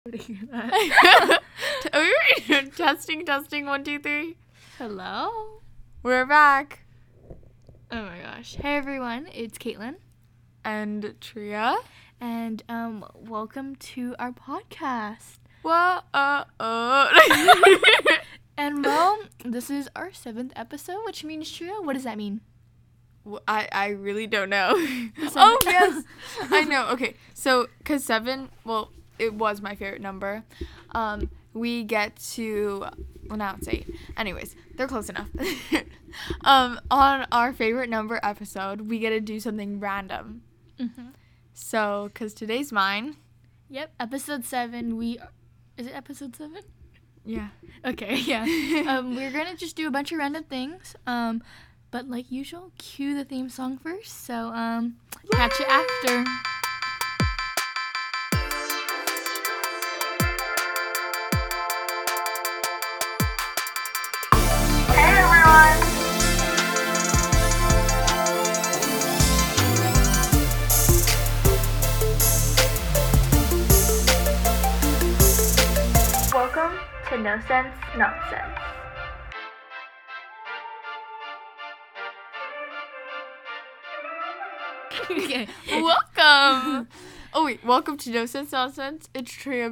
testing, testing, one, two, three. Hello. We're back. Oh my gosh. Hey everyone, it's Caitlin, And Tria. and um, welcome to our podcast. What? Uh, uh. And well, this is our seventh episode, which means Tria. What does that mean? Well, I, I really don't know. Oh, yes. I know. Okay. So, because seven, well, it was my favorite number. Um, we get to, well, now it's eight. Anyways, they're close enough. um, on our favorite number episode, we get to do something random. Mm-hmm. So, because today's mine. Yep, episode seven. We is it episode seven? Yeah. Okay, yeah. um, we're gonna just do a bunch of random things. Um, but like usual, cue the theme song first. So um, catch you after. Welcome to No Sense Nonsense. okay. welcome. oh wait, welcome to No Sense Nonsense. It's Tria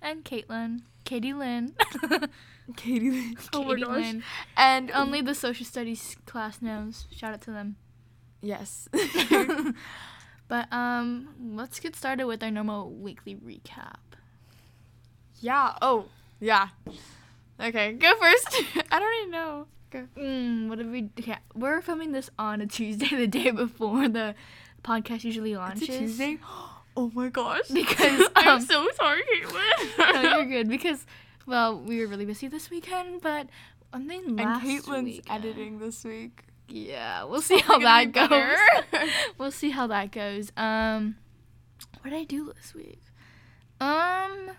And Caitlin, Katie Lynn. Katie Lynn. Oh my gosh. Lynn. And Only the social studies class knows. Shout out to them. yes. But um, let's get started with our normal weekly recap. yeah. Oh, yeah. Okay, go first. I don't even know. Go. Mm, what did we? Yeah, we're filming this on a Tuesday, the day before the podcast usually launches. It's a Tuesday. Oh my gosh. Because, I'm um, so sorry, Caitlin. no, you're good because, well, we were really busy this weekend, but I think and Caitlin's week, editing this week. Yeah, we'll see how that be goes. we'll see how that goes. Um, what did I do this week? Um,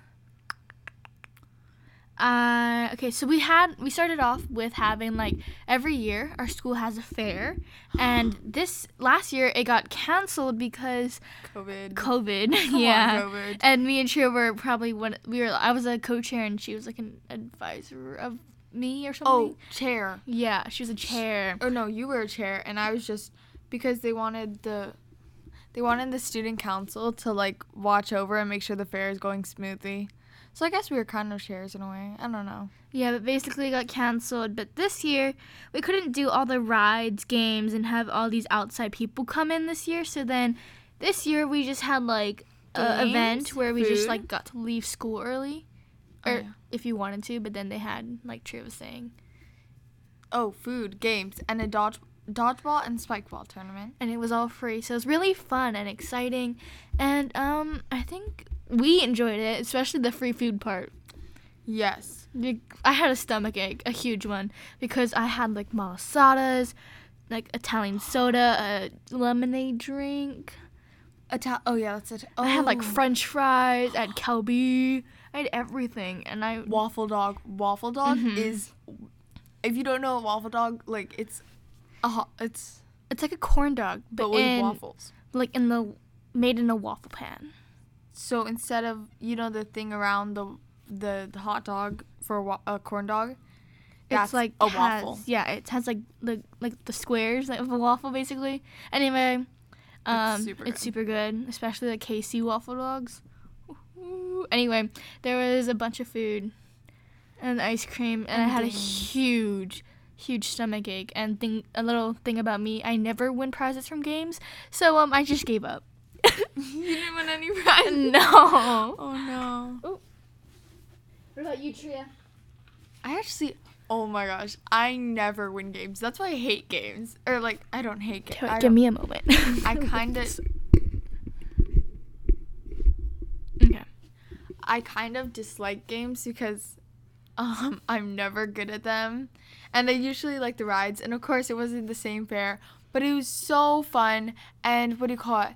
uh, okay, so we had we started off with having like every year our school has a fair, and this last year it got canceled because COVID. COVID. Come yeah. on, COVID. And me and Tria were probably one. We were. I was a co-chair, and she was like an advisor of me or something. Oh, chair. yeah, she was a chair. Or no, you were a chair, and I was just because they wanted the they wanted the student council to like watch over and make sure the fair is going smoothly. So I guess we were kind of chairs in a way. I don't know. Yeah, but basically it got canceled. But this year we couldn't do all the rides, games, and have all these outside people come in this year. So then this year we just had like an event where we just like got to leave school early, Oh, or yeah. if you wanted to. But then they had like Tria was saying, Oh, food, games, and a dodge dodgeball and spikeball tournament. and it was all free. So it was really fun and exciting, and um, I think we enjoyed it, especially the free food part. Yes. I had a stomach ache, a huge one, because I had like malasadas, like Italian soda, a lemonade drink. Ital- oh yeah, that's it. Oh. I had like French fries, I had Calbee, I had everything, and I waffle dog. Waffle dog Mhm. is if you don't know a waffle dog, like it's a ho- it's it's like a corn dog, but, but with in waffles. like in the made in a waffle pan. So instead of you know the thing around the the, the hot dog for a, wa- a corn dog, that's it's like a has- waffle. Yeah, it has like the like the squares of a waffle basically. Anyway, um, super it's good. super good, especially the KC waffle dogs. Anyway, there was a bunch of food and ice cream, and, I And had a huge, huge stomach ache. And thing, a little thing about me, I never win prizes from games, so um, I just gave up. you didn't win any prize. no. Oh no. Ooh. What about you, Tria? I actually. Oh my gosh, I never win games. That's why I hate games. Or like I don't hate games. Give me a moment. I kind of okay. I kind of dislike games because um, I'm never good at them. And I usually like the rides. And of course, it wasn't the same fair, but it was so fun. And what do you call it?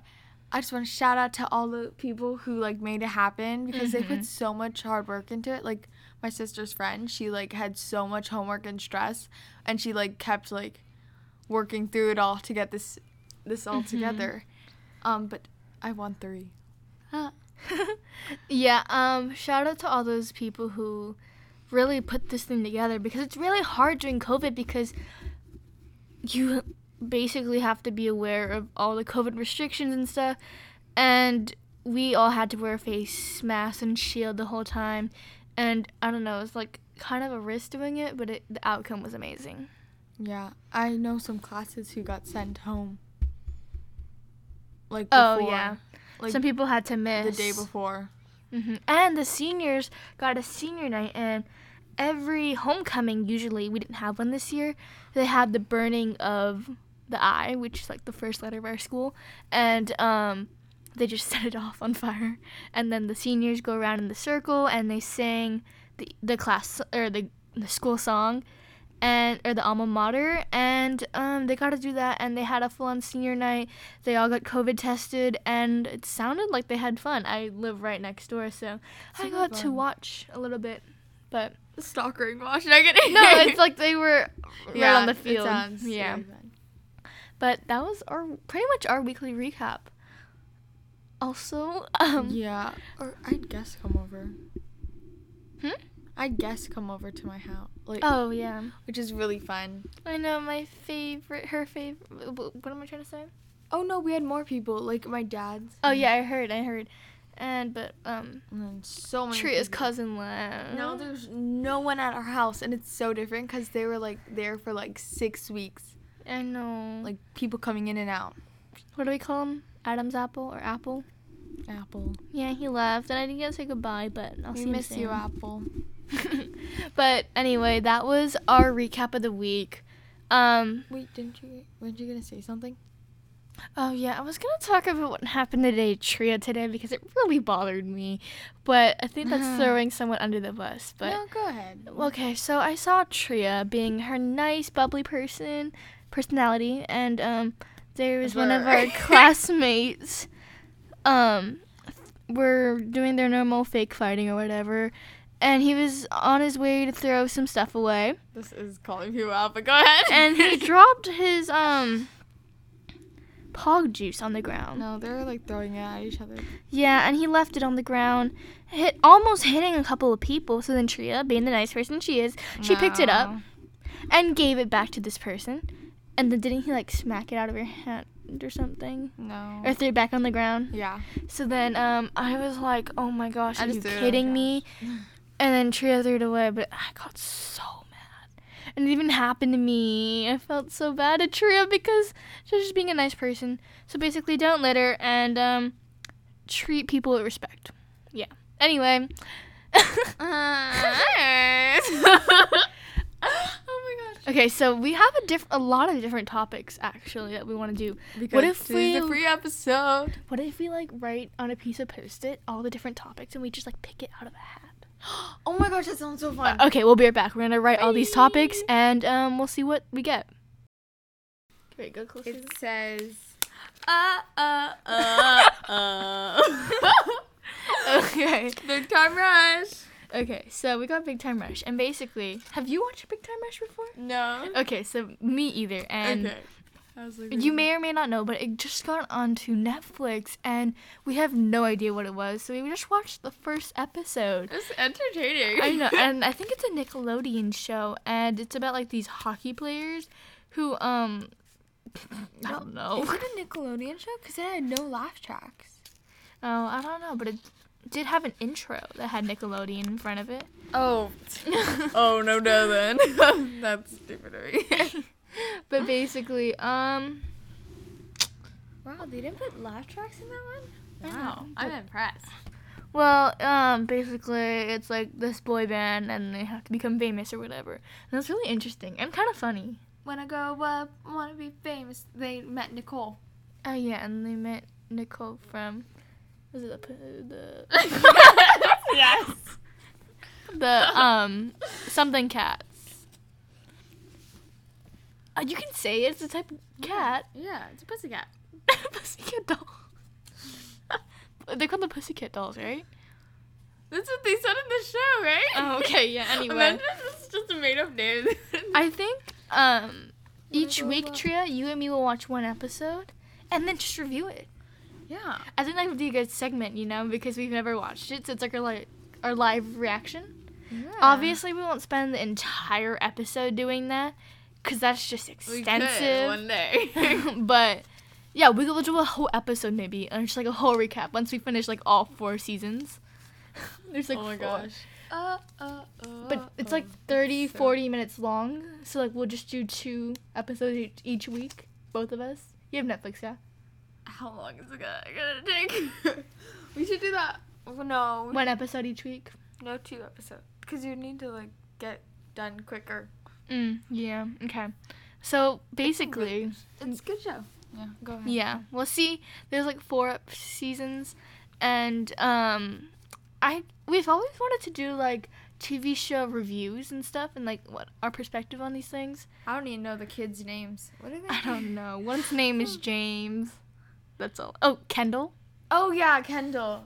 I just want to shout out to all the people who like made it happen because they Mhm. put so much hard work into it. Like my sister's friend, she like had so much homework and stress, and she like kept like working through it all to get this this all Mhm. together. Um, but I won three. Uh, yeah, um, shout out to all those people who really put this thing together because it's really hard during COVID because you basically have to be aware of all the COVID restrictions and stuff. And we all had to wear face mask and shield the whole time. And I don't know, it's like kind of a risk doing it, but it, the outcome was amazing. Yeah, I know some classes who got sent home. Like Oh, yeah. like Some people had to miss the day before. hmm And the seniors got a senior night, and every homecoming, usually, we didn't have one this year, they had the burning of the I, which is like the first letter of our school, and um, they just set it off on fire. And then the seniors go around in the circle and they sing the, the class or the, the school song. And or the alma mater, and um, they got to do that, and they had a full-on senior night. They all got COVID tested, and it sounded like they had fun. I live right next door, so I got to watch a little bit. But Stalkering watch. I get no, it's like they were right on the field. yeah. fun. But that was our pretty much our weekly recap. Also, um, yeah, or I'd guess come over. Hmm? I'd guess come over to my house, like, oh yeah, which is really fun. I know my favorite, her favorite. What am I trying to say? Oh no, we had more people, like my dad's. Oh yeah, I heard, I heard, and but um, and then so many. Tria's people. cousin left. No, there's no one at our house, and it's so different because they were like there for like six weeks, I know. like people coming in and out. what do we call him? Adam's apple or apple? Apple, Yeah, he left, and I didn't get to say goodbye, but I'll we see miss you. Apple. but anyway, that was our recap of the week. Um, Wait, didn't you? Weren't you gonna say something? Oh yeah, I was gonna talk about what happened today Tria today because it really bothered me, but I think that's throwing someone under the bus. But no, go ahead. okay, so I saw Tria being her nice, bubbly person, personality, and um, there was one of our classmates. Um, were doing their normal fake fighting or whatever, and he was on his way to throw some stuff away. This is calling you out, but go ahead. and he dropped his um pog juice on the ground. No, they were like throwing it at each other. Yeah, and he left it on the ground, hit almost hitting a couple of people. So then Tria, being the nice person she is, she picked it up and gave it back to this person. And then didn't he like smack it out of your hand or something? No. Or threw it back on the ground? yeah. So then um I was like, oh my gosh, I are you just threw it on kidding me? And then Tria threw it away, but I got so mad. And it even happened to me. I felt so bad at Tria because she was just being a nice person. So basically, don't litter and um, treat people with respect. Yeah. Anyway. gosh. okay, so we have a diff- a lot of different topics actually that we want to do. Because if this is a we- free episode? What if we like write on a piece of post-it all the different topics and we just like pick it out of a hat? Oh my gosh, that sounds so fun. Okay, we'll be right back. We're gonna write all these topics and um, we'll see what we get. Okay, go closer. It says, uh, uh, uh, uh. okay. Big time rush. Okay, so we got Big Time Rush, and basically, have you watched Big Time Rush before? No. Okay, so me either, and okay. Like, you may or may not know, but it just got onto Netflix, and we have no idea what it was, so we just watched the first episode. It's entertaining. I know, and I think it's a Nickelodeon show, and it's about like these hockey players who, um, I don't know. Is it a Nickelodeon show? Because it had no laugh tracks. Oh, I don't know, but it did have an intro that had Nickelodeon in front of it. Oh. oh, no, no, then. That's stupid of me. But basically, um, wow, they didn't put laugh tracks in that one? Wow. know, I'm but- impressed. well, um, basically, it's like this boy band, and they have to become famous or whatever. And it's really interesting and kind of funny. When I grow up, I want to be famous. They met Nicole. Oh yeah, and they met Nicole from, was it the the yes. the um something cats. Uh, you can say it's a type of cat. Yeah, it's a pussycat. Pussycat doll. They're called the Pussycat dolls, right? That's what they said in the show, right? Oh, okay, yeah, anyway. Imagine this is just a made up name. I think um each week. Tria, you and me will watch one episode and then just review it. Yeah. I think that would be a good segment, you know, because we've never watched it, so it's like our like our live reaction. Yeah. Obviously, we won't spend the entire episode doing that, because that's just We could extensive. one day. but yeah, we could do a whole episode maybe, and just like a whole recap once we finish like all four seasons. There's like oh my four. gosh. Uh, uh, uh, But it's like uh, 30, so- 40 minutes long. So like we'll just do two episodes each, each week, both of us. You have Netflix, yeah? How long is it gonna, gonna take? we should do that. No. One episode each week. No, two episodes. Because you need to, like, get done quicker. Mm, yeah. Okay. So basically, It's a good show. Yeah, go ahead. yeah, we'll see. There's like four seasons, and um, I we've always wanted to do like TV show reviews and stuff, and like what our perspective on these things. I don't even know the kids' names. What are they? I don't know. One's name is James. That's all. Oh, Kendall. Oh, yeah, Kendall.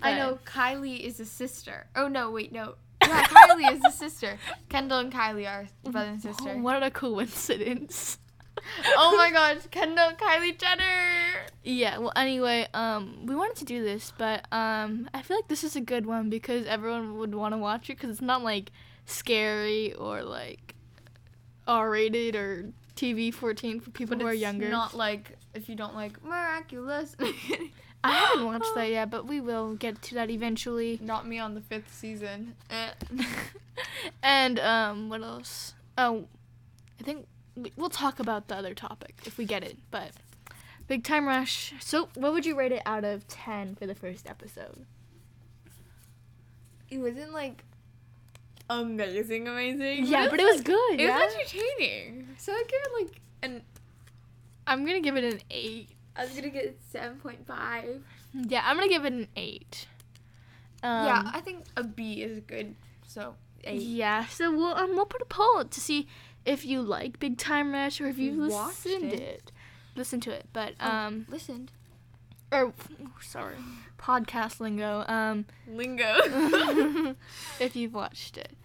I know Kylie is a sister. Oh, no, wait, no. Yeah, Kylie is a sister. Kendall and Kylie are brother and sister. Oh, what a coincidence. oh my gosh, Kendall Kylie Jenner. Yeah, well anyway, um we wanted to do this, but um I feel like this is a good one because everyone would want to watch it cuz it's not like scary or like R-rated or TV 14 for people But who are younger. Not like if you don't like miraculous. I haven't watched that yet, but we will get to that eventually. Not me on the fifth season. Eh. and um what else? Oh, I think we- we'll talk about the other topic if we get it, but Big Time Rush. So, what would you rate it out of 10 for the first episode? It wasn't like amazing, amazing. Yeah, but it was good. It yeah? was entertaining. So I'd give it like an. I'm gonna give it an eight. I was gonna get seven point five. Yeah, I'm gonna give it an eight. Um, yeah, I think a B is good. So eight. Yeah. So we'll um, we'll put a poll to see if you like Big Time Rush or if you You've listened it. it. Listen to it, but Oh. um, Listened. or sorry, podcast lingo. Um, Lingo. if you've watched it.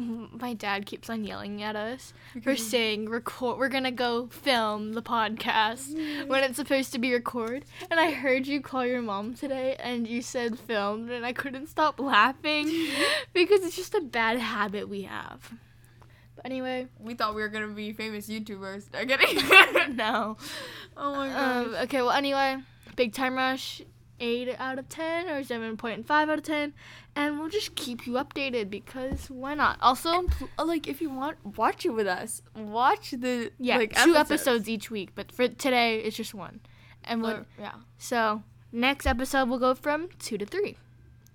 My dad keeps on yelling at us for saying record. We're gonna go film the podcast when it's supposed to be record. And I heard you call your mom today, and you said filmed, and I couldn't stop laughing because it's just a bad habit we have. But anyway, we thought we were gonna be famous YouTubers. No kidding. no. oh my gosh. Um, okay, well, anyway, Big Time Rush, 8 out of 10 or 7.5 out of 10. And we'll just keep you updated because why not? Also, Pl- like if you want, watch it with us. Watch the yeah, like two episodes each week, but for today, it's just one. And we'll, Or- yeah. so, next episode, we'll go from 2 to 3.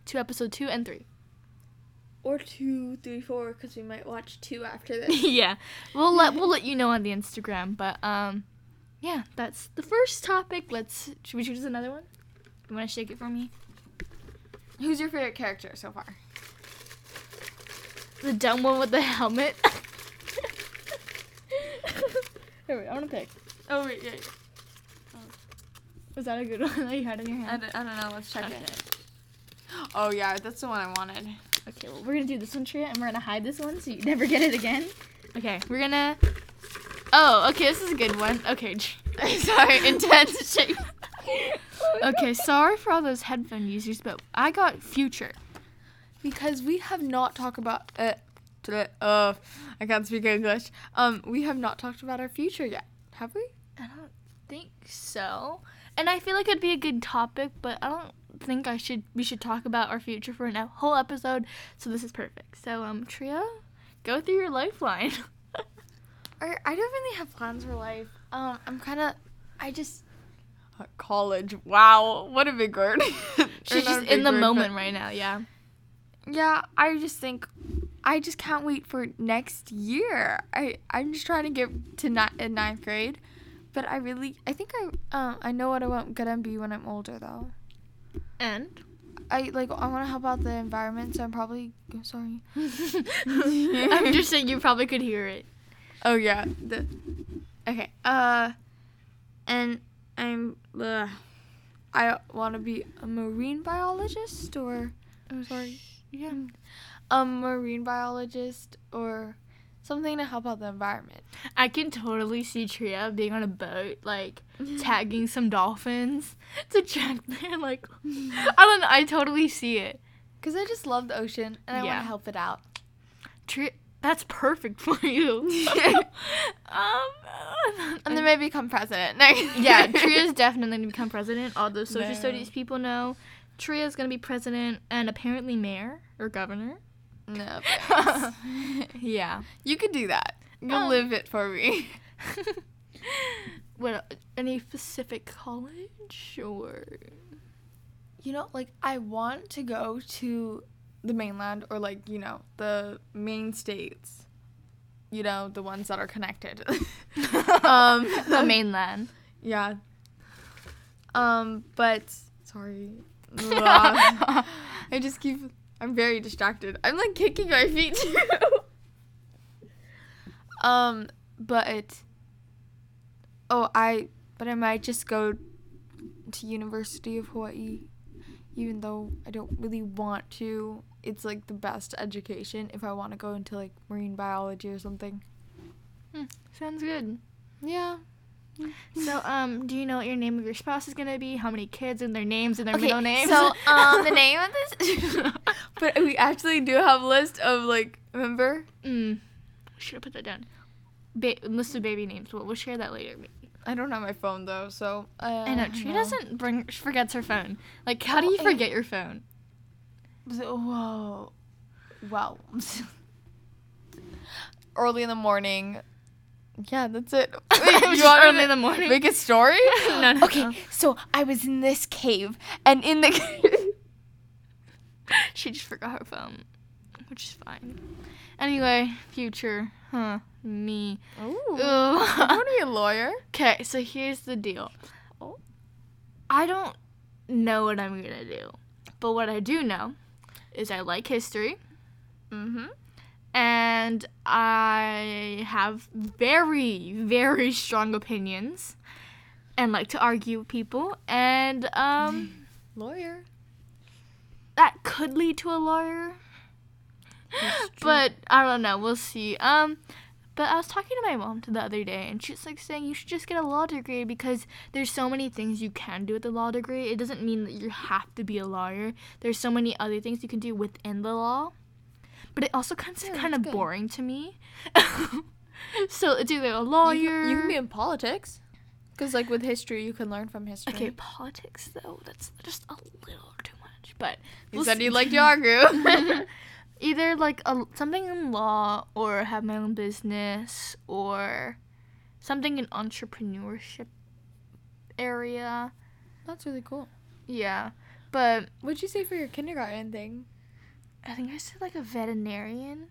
To episode 2 and 3. Or two, three, four, because we might watch two after this. yeah, we'll let we'll let you know on the Instagram. But um, yeah, that's the first topic. Let's should we choose another one? You want to shake it for me? Who's your favorite character so far? The dumb one with the helmet. Here, wait, I want to pick. Oh wait, yeah. Was that a good one that you had in your I hand? don't, I don't know. Let's check Okay. it. Oh yeah, that's the one I wanted. Okay, well, we're gonna do this one, Tria, and we're gonna hide this one so you never get it again. Okay, we're gonna. Oh, okay, this is a good one. Okay, Sorry, intense shape. Okay, sorry for all those headphone users, but I got Future. because we have not talked about uh, uh I can't speak English. Um, we have not talked about our future yet, have we? I don't think so. And I feel like it'd be a good topic, but I don't think I should. We should talk about our future for a whole episode. So this is perfect. So um, Tria, go through your lifeline. I, I don't really have plans for life. Um, I'm kind of, I just. College. Wow, what a big word. She's just in the word, but- moment right now. Yeah. Yeah, I just think, I just can't wait for next year. I I'm just trying to get to ni- in ninth grade, but I really I think I uh, I know what I want gonna be when I'm older though. And. I like I want to help out the environment, so I'm probably oh, sorry. I'm just saying you probably could hear it. Oh yeah. The okay. Uh, and I'm. Uh, I want to be a marine biologist or. Oh sorry. Yeah. A marine biologist or something to help out the environment. I can totally see Tria being on a boat, like tagging some dolphins to check their like. I don't know. I totally see it. Cause I just love the ocean and I want to help it out. Tria, that's perfect for you. um, And then maybe become president. yeah, Tria's definitely gonna become president. All those social No. studies people know. Tria's gonna be president and apparently mayor or governor. no. Yeah. you could do that. You'll Um, live it for me. what? Any specific college or? You know, like I want to go to the mainland or like, you know, the main states. You know, the ones that are connected. um the mainland. Yeah. Um, but sorry. I just keep I'm very distracted. I'm like kicking my feet too. um, but oh, I but I might just go to University of Hawaii even though I don't really want to. It's like the best education if I want to go into like marine biology or something. Sounds good. Yeah. So, um, do you know what your name of your spouse is gonna be? How many kids and their names and their middle names? So, um, the name of this. but we actually do have a list of like, remember? mm, should have put that down. Ba- list of baby names. We'll, we'll share that later. I don't have my phone though, so. Uh, I know. She no. doesn't bring. She forgets her phone. Like, how do you forget your phone? Whoa. Well. early in the morning. Yeah, that's it. Wait, you want early in the morning. Make a story? No, no, Okay, no. so I was in this cave, and in the cave. She just forgot her phone, which is fine. Anyway, future, huh? Me. Ooh. I want to be a lawyer. Okay, so here's the deal. Oh. I don't know what I'm gonna do, but what I do know is I like history, Mm-hmm. and I have very, very strong opinions, and like to argue with people, and um, Lawyer. that could lead to a lawyer. but I don't know. We'll see. Um, but I was talking to my mom the other day, and she's like saying you should just get a law degree because there's so many things you can do with a law degree. It doesn't mean that you have to be a lawyer. There's so many other things you can do within the law. But it also kind Yeah, of kind of good. boring to me. so it's either a You lawyer. can, you can be in politics. Because, like, with history, you can learn from history. okay, politics though. That's just a little too much. But You said you'd like argue. Either like a, something in law or have my own business or something in entrepreneurship area That's really cool. yeah but What'd you say for your kindergarten thing? i think i said like a veterinarian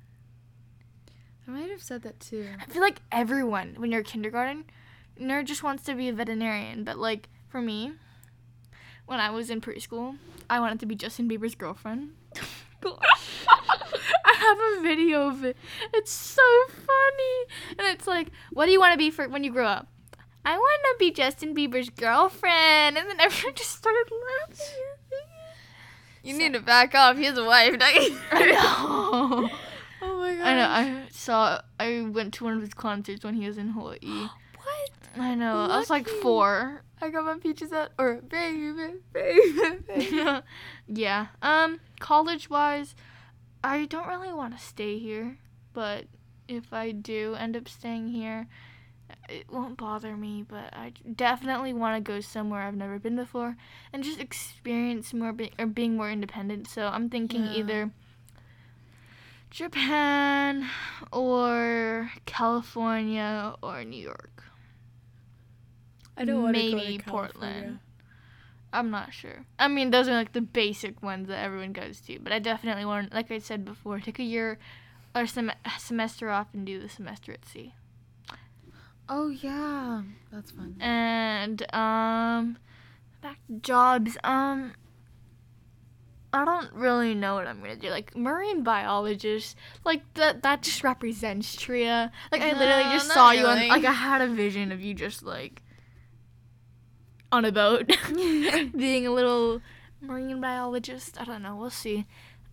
I might have said that too. i feel like everyone when you're kindergarten nerd just wants to be a veterinarian but like for me when i was in preschool i wanted to be justin bieber's girlfriend I have a video of it. It's so funny. And it's like, what do you want to be for when you grow up? I want to be Justin Bieber's girlfriend. And then everyone just started laughing. You need to back off. He has a wife. I know. Oh my god. I know. I saw. I went to one of his concerts when he was in Hawaii. What? I know. I was like four. I got my peaches out. Or baby, baby, baby. yeah. Um. College wise, I don't really want to stay here, but if I do end up staying here, it won't bother me. But I definitely want to go somewhere I've never been before and just experience more be- or being more independent. So I'm thinking Yeah. either Japan or California or New York. I don't want to go Maybe to Portland. I'm not sure. I mean, those are like the basic ones that everyone goes to, but I definitely want, like I said before, take a year or sem- semester off and do the semester at sea. Oh yeah, that's fun. And um, back to jobs. Um, I don't really know what I'm gonna do. Like marine biologist, like that that just represents Tria. Like I literally just not saw you on like I had a vision of you just like on a boat being a little marine biologist. I don't know. We'll see.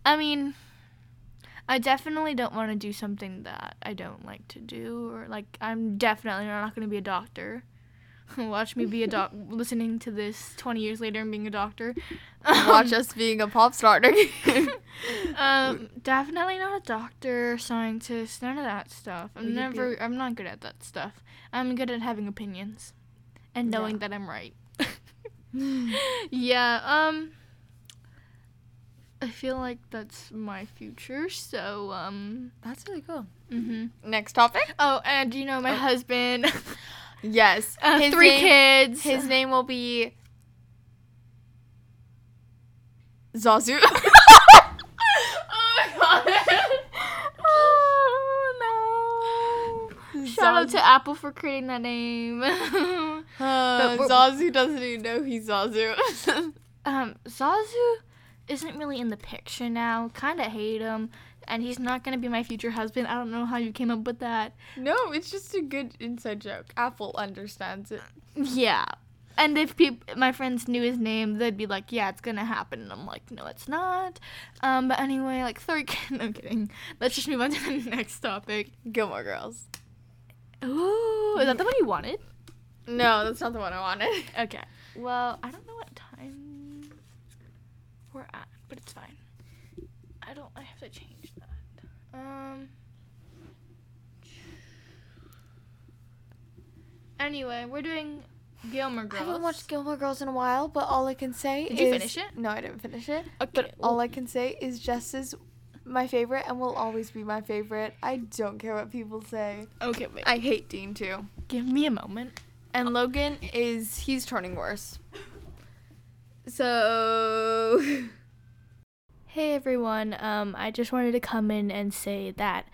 I mean, I definitely don't want to do something that I don't like to do, or like I'm definitely not going to be a doctor. Watch me be a doc, listening to this 20 years later and being a doctor. Watch us being a pop star. Um, definitely not a doctor, scientist, none of that stuff. I'm never, I'm not good at that stuff. I'm good at having opinions and knowing Yeah. that I'm right. yeah, um, I feel like that's my future, so, um, That's really cool. Mm hmm Next topic. Oh, and you know, my Oh. husband, Yes. uh, His three name- kids. His name will be Zazu. oh my god. oh Shout out to Apple for creating that name. Uh, Zazu doesn't even know he's Zazu. um, Zazu isn't really in the picture now. Kind of hate him, and he's not gonna be my future husband. I don't know how you came up with that. no, it's just a good inside joke. Apple understands it. Yeah. And if peop- my friends knew his name, they'd be like, "Yeah, it's gonna happen." And I'm like, "No, it's not." Um, but anyway, like three. no, I'm kidding. Let's just move on to the next topic. Gilmore Girls. Ooh, is that the one you wanted? No, that's not the one I wanted. Okay. Well, I don't know what time we're at, but it's fine. I don't. I have to change that. Um. Anyway, we're doing Gilmore Girls. I haven't watched Gilmore Girls in a while, but all I can say Did is you finish it? No, I didn't finish it. Okay. But all I can say is Jess is my favorite and will always be my favorite. I don't care what people say. okay, wait. I hate Dean too. Give me a moment. And Logan is he's turning worse. So Hey everyone, um, I just wanted to come in and say that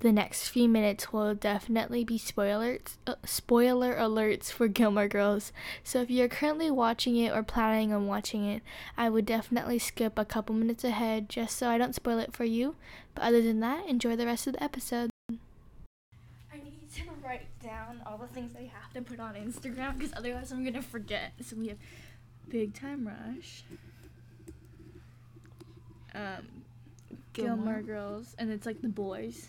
the next few minutes will definitely be spoilers, uh, spoiler alerts for Gilmore Girls. So if you're currently watching it or planning on watching it, I would definitely skip a couple minutes ahead just so I don't spoil it for you. But other than that, enjoy the rest of the episode. I need to write down all the things I have to put on Instagram because otherwise I'm gonna forget. So we have Big Time Rush. Um, Gilmore, Gilmore. Girls, and it's like the boys.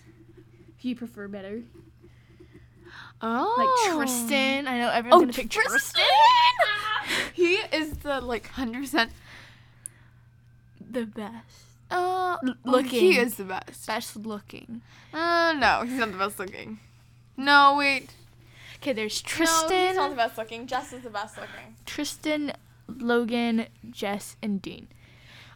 If you prefer better, Oh like Tristan. I know everyone's Oh, gonna pick Tristan! Tristan. He is the like hundred percent the best, uh L- looking. looking. He is the best. best looking. Uh no, he's not the best looking. No, wait. Okay, there's Tristan. No, Tristan, he's not the best looking. Jess is the best looking. Tristan, Logan, Jess, and Dean.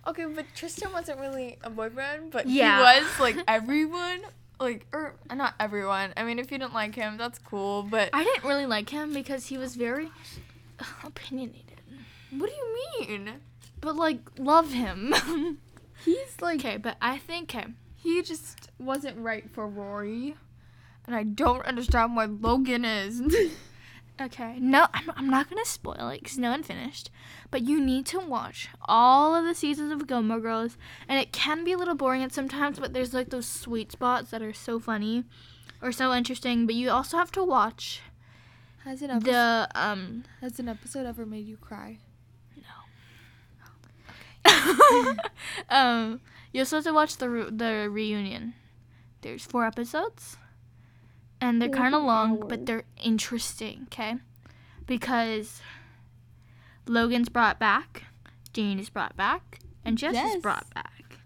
Okay, but Tristan wasn't really a boyfriend, but Yeah. he was like everyone. Like, or not everyone. I mean, if you don't like him, that's cool. But I didn't really like him because he was very uh, opinionated. what do you mean? But like, love him. He's like okay, but I think okay. he just wasn't right for Rory, and I don't understand why Logan is. Okay, no, I'm, I'm not gonna spoil it because no one finished. But you need to watch all of the seasons of Gilmore Girls, and it can be a little boring at sometimes. But there's like those sweet spots that are so funny, or so interesting. But you also have to watch has an episode, the um. has an episode ever made you cry? No. Okay. Um, you also have to watch the re- the reunion. There's four episodes, and they're kind of long, but they're interesting. Okay, because Logan's brought back, Dean is brought back, and Jess Yes. is brought back,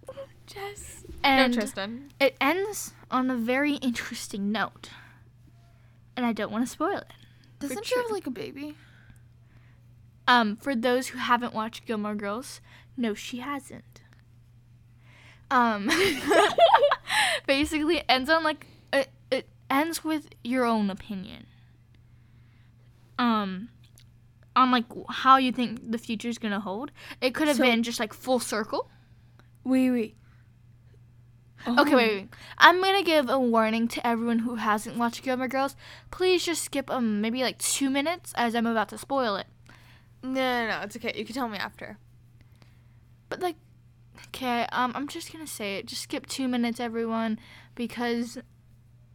Jess. and no, Tristan. it ends on a very interesting note. And I don't want to spoil it. Doesn't she have like a baby? Um, for those who haven't watched Gilmore Girls, no, she hasn't. Um, basically, it ends on like it, it ends with your own opinion. Um, on like how you think the future is gonna hold. It could have So- been just like full circle. Wait, wait. Okay, wait, wait. I'm gonna give a warning to everyone who hasn't watched Gilmore Girls. Please just skip um maybe like two minutes as I'm about to spoil it. No, no, no. It's okay. You can tell me after. But like, okay, um, I'm just gonna say it. Just skip two minutes, everyone, because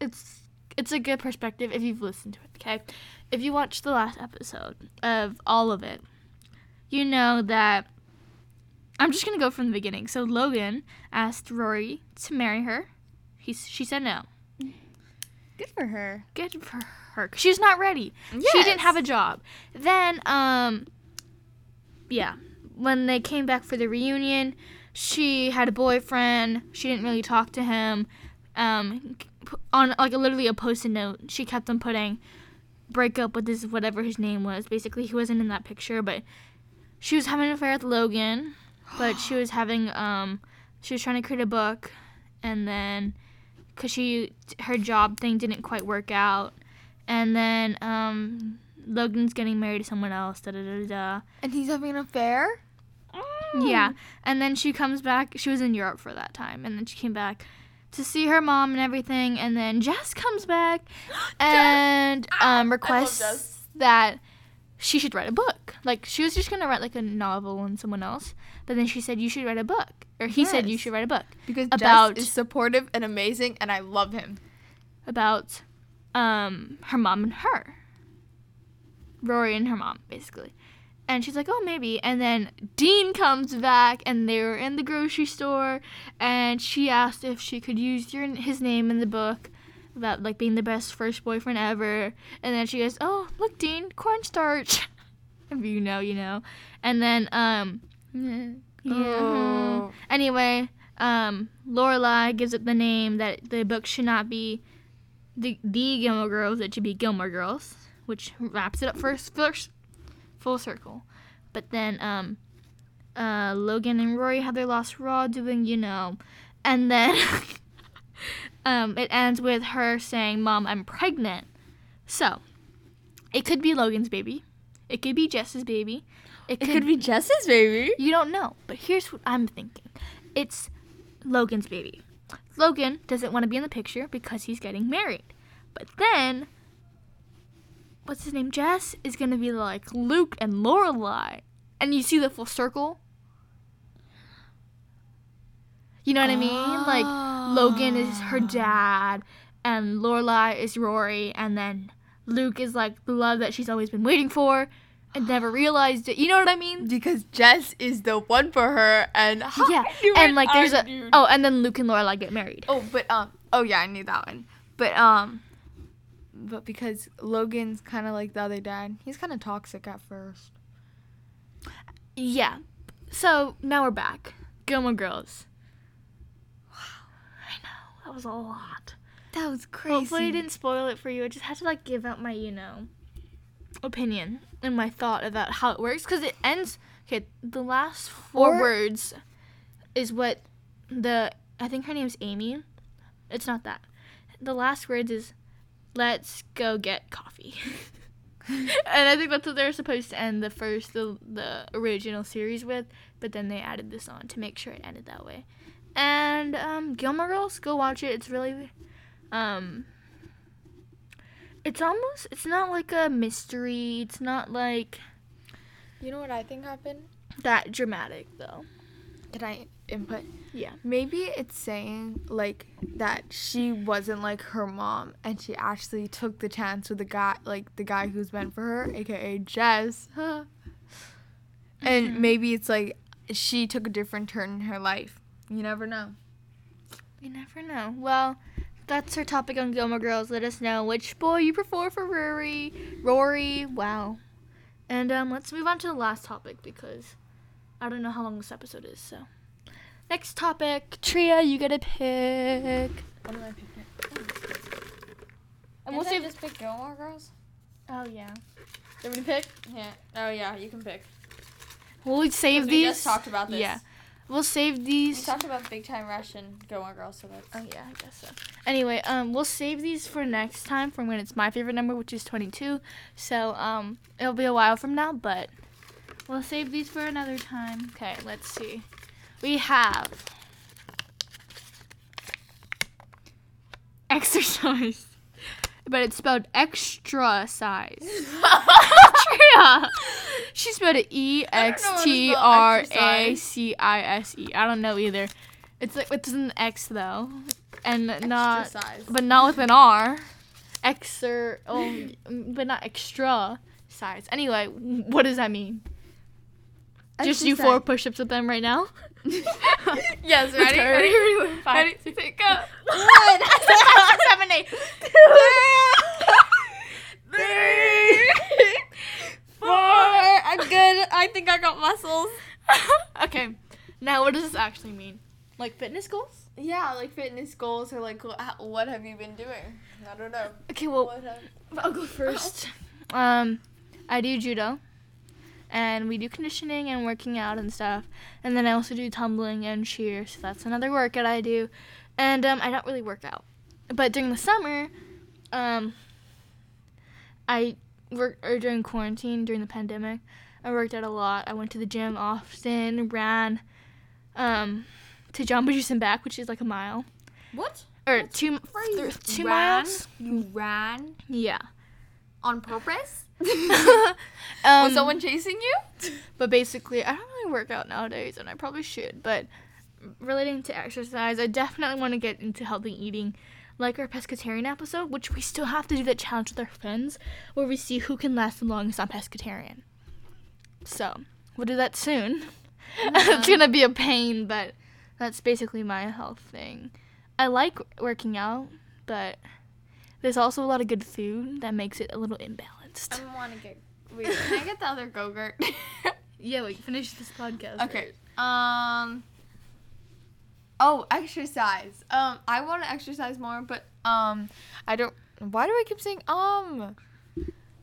it's it's a good perspective if you've listened to it. Okay, if you watched the last episode of all of it, you know that I'm just gonna go from the beginning. So Logan asked Rory to marry her. He she said no. Good for her. Good for her. She was not ready. She didn't have a job. Then, um, yeah, when they came back for the reunion, she had a boyfriend. She didn't really talk to him. Um, on like literally a post-it note, she kept on putting break up with this whatever his name was. Basically, he wasn't in that picture, but she was having an affair with Logan. But she was having um, she was trying to create a book, and then because she her job thing didn't quite work out, and then um, Logan's getting married to someone else. Da da da da. And he's having an affair? Yeah, and then she comes back. She was in Europe for that time, and then she came back to see her mom and everything. And then Jess comes back and um, requests that she should write a book. Like she was just gonna write like a novel on someone else, but then she said you should write a book, or he said you should write a book Because About- Jess is supportive and amazing, and I love him. about um, her mom and her, Rory and her mom, basically. And she's like, oh, maybe. And then Dean comes back, and they were in the grocery store, and she asked if she could use your his name in the book about like being the best first boyfriend ever. And then she goes, oh, look, Dean, cornstarch. if you know, you know. And then um, yeah. Oh. Anyway, um, Lorelai gives it the name that the book should not be the the Gilmore Girls. It should be Gilmore Girls, which wraps it up first, first full circle. But then um, uh, Logan and Rory have their last raw doing, you know, and then um, it ends with her saying, "Mom, I'm pregnant." So it could be Logan's baby. It could be Jess's baby. It It could be Jess's baby. you don't know, but here's what I'm thinking. It's Logan's baby. Logan doesn't want to be in the picture because he's getting married. But then, what's his name? Jess is gonna be like Luke and Lorelai, and you see the full circle. You know what I mean? Like Logan is her dad, and Lorelai is Rory, and then Luke is like the love that she's always been waiting for, and never realized it. You know what I mean? Because Jess is the one for her, and Yeah, and like there's I a knew. oh, and then Luke and Lorelai get married. Oh, but um, oh yeah, I knew that one. But um, but because Logan's kind of like the other dad, he's kind of toxic at first. Yeah. So now we're back. Gilmore Girls. Wow, I know that was a lot. That was crazy. Hopefully, I didn't spoil it for you. I just had to like give out my you know opinion and my thought about how it works because it ends. Okay, the last four Or- words is what the I think her name's Amy. It's not that. The last words is let's go get coffee. and I think that's what they're supposed to end the first the the original series with, but then they added this on to make sure it ended that way. And um Gilmore Girls, go watch it. It's really um it's almost it's not like a mystery. It's not like You know what I think happened? that dramatic though. Can I input? Yeah. Maybe it's saying like that she wasn't like her mom, and she actually took the chance with the guy, like the guy who's meant for her, aka Jess. And maybe it's like she took a different turn in her life. You never know. You never know. Well, that's our topic on Gilmore Girls. Let us know which boy you prefer for Rory. Rory, wow. And um, let's move on to the last topic because I don't know how long this episode is. So, next topic, Tria, you get a pick. What am I picking? And we'll save. just pick Gilmore Girls. Oh yeah. Do you want me to pick? Yeah. Oh yeah, you can pick. We'll save these. We just talked about this. Yeah. We'll save these. We talked about Big Time Rush and Gilmore Girls, so that's. Oh yeah, I guess so. Anyway, um, we'll save these for next time from when it's my favorite number, which is 22. So um, it'll be a while from now, but we'll save these for another time. Okay, let's see. We have exercise, but it's spelled extra size. Tria. She spelled it E X T R A C I S E. I don't know either. It's like it's an X though, and not size. but not with an R. Exer, oh, but not extra size. Anyway, what does that mean? Just do four push-ups with them right now. Yes, ready? Okay, Ready? ready? Five, Ready? six, Pick up. One, seven, eight, Three. Four. I'm good. I think I got muscles. okay, now what does this actually mean? Like fitness goals? Yeah, like fitness goals or like what have you been doing? I don't know. Okay, well, What have- I'll go first. Um, I do judo, and we do conditioning and working out and stuff. And then I also do tumbling and cheer, so that's another workout I do. And um, I don't really work out, but during the summer, um, I work or during quarantine during the pandemic, I worked out a lot. I went to the gym often, ran, um, to Jamba Juice and back, which is like a mile What? or two th- two ran? miles. You ran Yeah. On purpose? um, Was someone chasing you? But basically, I don't really work out nowadays, and I probably should. But relating to exercise, I definitely want to get into healthy eating, like our pescatarian episode, which we still have to do that challenge with our friends, where we see who can last the longest on pescatarian. So we'll do that soon. it's gonna be a pain, but that's basically my health thing. I like working out, but there's also a lot of good food that makes it a little imbalanced. I want to get. Wait, can I get the other Go-Gurt? Yeah, we finish this podcast. Okay. Um. Oh, exercise. Um, I want to exercise more, but um, I don't. Why do I keep saying um?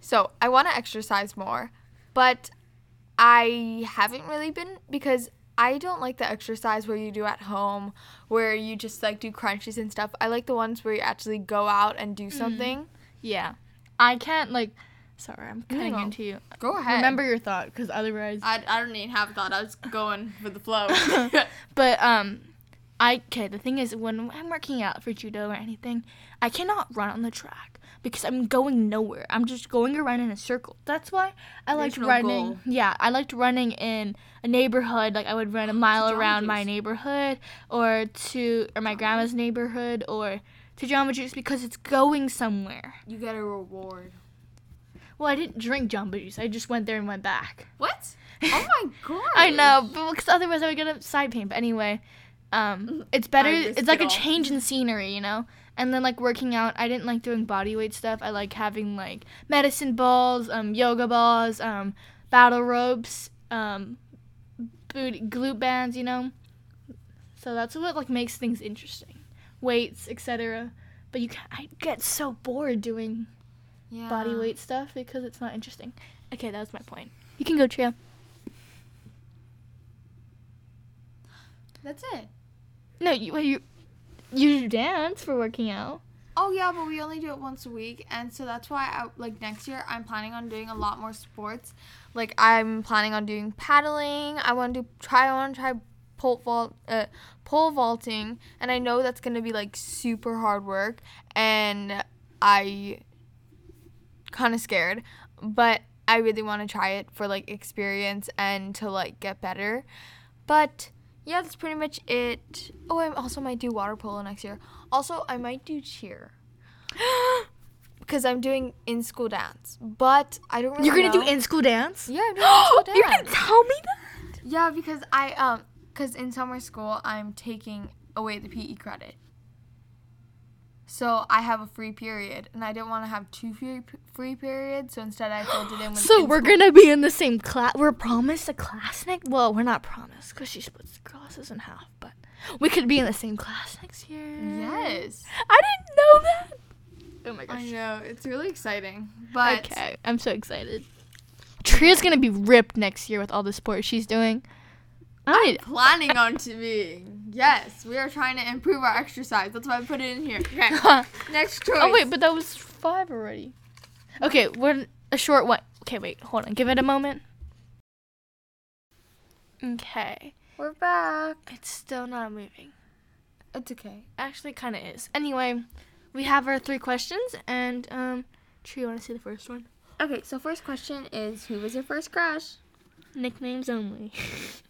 So I want to exercise more, but I haven't really been because I don't like the exercise where you do at home, where you just like do crunches and stuff. I like the ones where you actually go out and do something. Yeah. I can't like sorry, I'm cutting no. into you. Go ahead. Remember your thought because otherwise I, I don't even have a thought. I was going with the flow. But um I okay, the thing is when I'm working out for judo or anything, I cannot run on the track because I'm going nowhere. I'm just going around in a circle. That's why I liked no running. goal. Yeah, I liked running in a neighborhood. Like I would run a mile around my neighborhood or to or my grandma's neighborhood or to Jamba Juice because it's going somewhere. you get a reward. Well, I didn't drink Jamba Juice. I just went there and went back. What? Oh my god. I know, because otherwise I would get a side pain. But anyway, um, it's better. It's like it a change in scenery, you know. And then like working out, I didn't like doing body weight stuff. I like having like medicine balls, um, yoga balls, um, battle ropes, um, booty, glute bands, you know. So that's what like makes things interesting, weights, etc. But you can I get so bored doing Yeah. body weight stuff because it's not interesting. Okay, that was my point. You can go, Tria. That's it. No, you you you dance for working out. Oh yeah, but we only do it once a week, and so that's why I like next year I'm planning on doing a lot more sports. Like I'm planning on doing paddling. I want to try. I want to try pole vault, uh, pole vaulting, and I know that's gonna be like super hard work, and I kind of scared, but I really want to try it for like experience and to like get better. But yeah, that's pretty much it. Oh, I also might do water polo next year. Also, I might do cheer because I'm doing in school dance, but I don't. Really You're gonna do in school dance? Yeah, I'm doing in school You're gonna tell me that? Yeah, because I um, because in summer school I'm taking away the PE credit. So I have a free period, and I didn't want to have two free free periods. So instead, I filled it in with. So in we're gonna be in the same class. We're promised a class next. Well, we're not promised because she splits the classes in half. But we could be in the same class next year. Yes. I didn't know that. Oh my gosh. I gosh. know it's really exciting, but Okay, I'm so excited. Tria's gonna be ripped next year with all the sports she's doing. I planning on to be. Yes, we are trying to improve our exercise. That's why I put it in here. Okay. Next choice. Oh wait, but that was five already. Okay, we're a short one. Okay, wait, hold on. Give it a moment. Okay, we're back. it's still not moving. It's okay. Actually, kind of is. Anyway, we have our three questions, and um, Tree, you want to see the first one? Okay, so first question is who was your first crush? Nicknames only.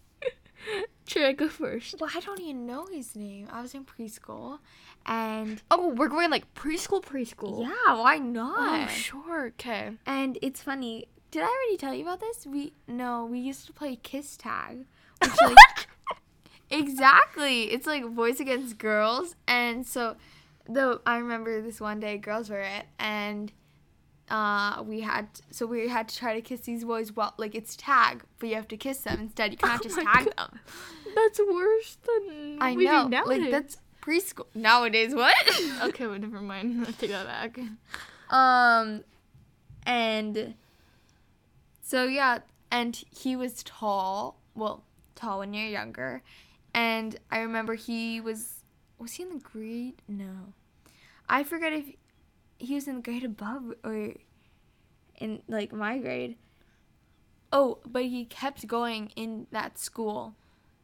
Tree, go first. Well, I don't even know his name. I was in preschool, and Oh, we're going like preschool, preschool. yeah, why Oh, not? sure. Okay. And it's funny did I already tell you about this? We no, we used to play kiss tag. Which like exactly. It's like boys against girls. And so though I remember this one day girls were it and uh, we had so we had to try to kiss these boys well like it's tag but you have to kiss them instead you can't Oh just tag God. them That's worse than i know like that's preschool nowadays what okay. Well, never mind. I take that back. Um, and so yeah, and he was tall. Well, tall when you're younger, and I remember he was was he in the grade? No, I forget if he was in the grade above or in like my grade. Oh, but he kept going in that school.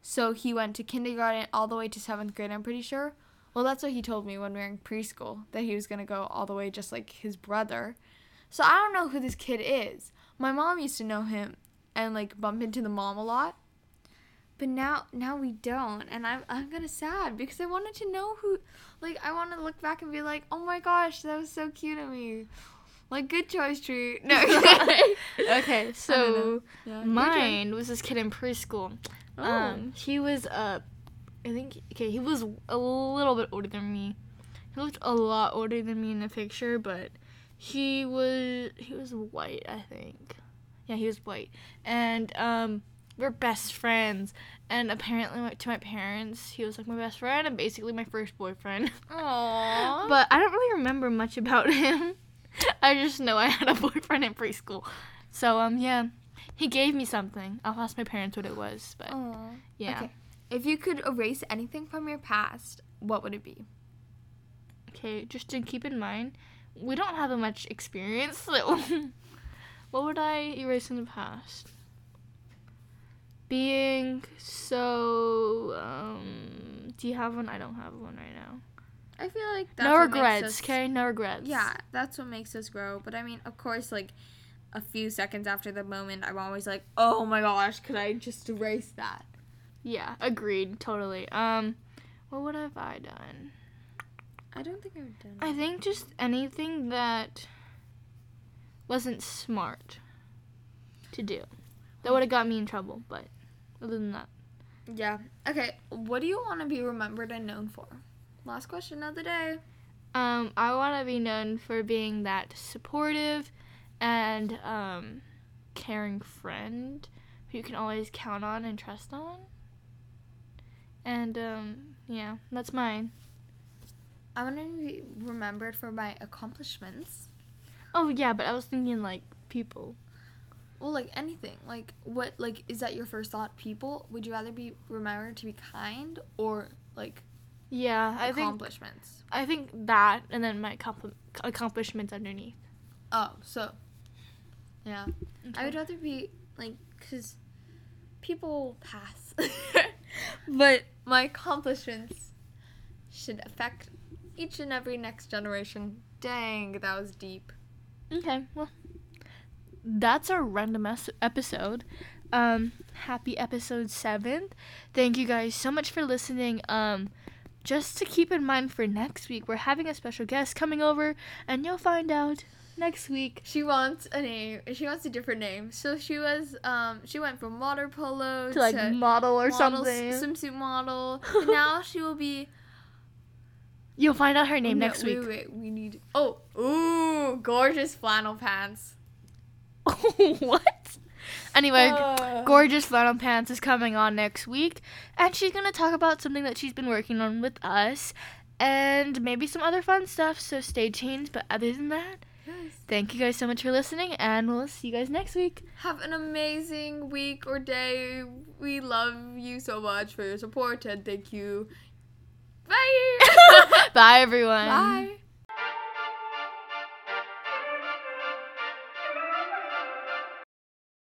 So he went to kindergarten all the way to seventh grade, I'm pretty sure. Well, that's what he told me when we were in preschool, that he was going to go all the way just like his brother. So I don't know who this kid is. My mom used to know him and like bump into the mom a lot. But now now we don't and I'm I'm kind of sad because I wanted to know who like I want to look back and be like, "Oh my gosh, that was so cute of me." Like good choice tree. No. okay, so Yeah, mine was this kid in preschool. Oh. Um, he was uh, I think okay, he was a little bit older than me. He looked a lot older than me in the picture, but he was he was white, I think. Yeah, he was white, and um, we're best friends. And apparently, my- to my parents, he was like my best friend and basically my first boyfriend. Aww. But I don't really remember much about him. I just know I had a boyfriend in preschool. So um yeah, he gave me something. I'll ask my parents what it was, but Aw. yeah. Okay. If you could erase anything from your past, what would it be? Okay, just to keep in mind, we don't have much experience. So what would I erase in the past? Being so um do you have one? I don't have one right now. I feel like that's no regrets, okay? No regrets. Yeah, that's what makes us grow. But I mean, of course, like a few seconds after the moment, I'm always like, "Oh my gosh, could I just erase that?" Yeah, agreed, totally. Um what would have I done? I don't think I've done. I think just anything that wasn't smart to do. That would have got me in trouble, but other than that. Yeah. Okay. What do you want to be remembered and known for? Last question of the day. Um, I want to be known for being that supportive and um, caring friend who you can always count on and trust on. And um, yeah, that's mine. I want to be remembered for my accomplishments. Oh yeah, but I was thinking like people. Well, like anything. Like what? Like is that your first thought? People? Would you rather be remembered to be kind or like Yeah, I think accomplishments? I think that, and then my accompli- accomplishments underneath. Oh, so yeah. I would rather be like cuz people pass. but my accomplishments should affect each and every next generation. Dang, that was deep. Okay, well, that's our random es- episode. Um, happy episode seven. Thank you guys so much for listening. Um, just to keep in mind for next week, we're having a special guest coming over, and you'll find out next week. She wants a name. She wants a different name. So she was um she went from water polo To like model or model, something. swimsuit model. and now she will be You'll find out her name No, next wait, week. Wait, we need. Oh, ooh, gorgeous flannel pants. what? Anyway, Uh. Gorgeous Flannel Pants is coming on next week, and she's gonna talk about something that she's been working on with us, and maybe some other fun stuff. So stay tuned. But other than that, Yes. thank you guys so much for listening, and we'll see you guys next week. Have an amazing week or day. We love you so much for your support and thank you. Bye. Bye, everyone. Bye.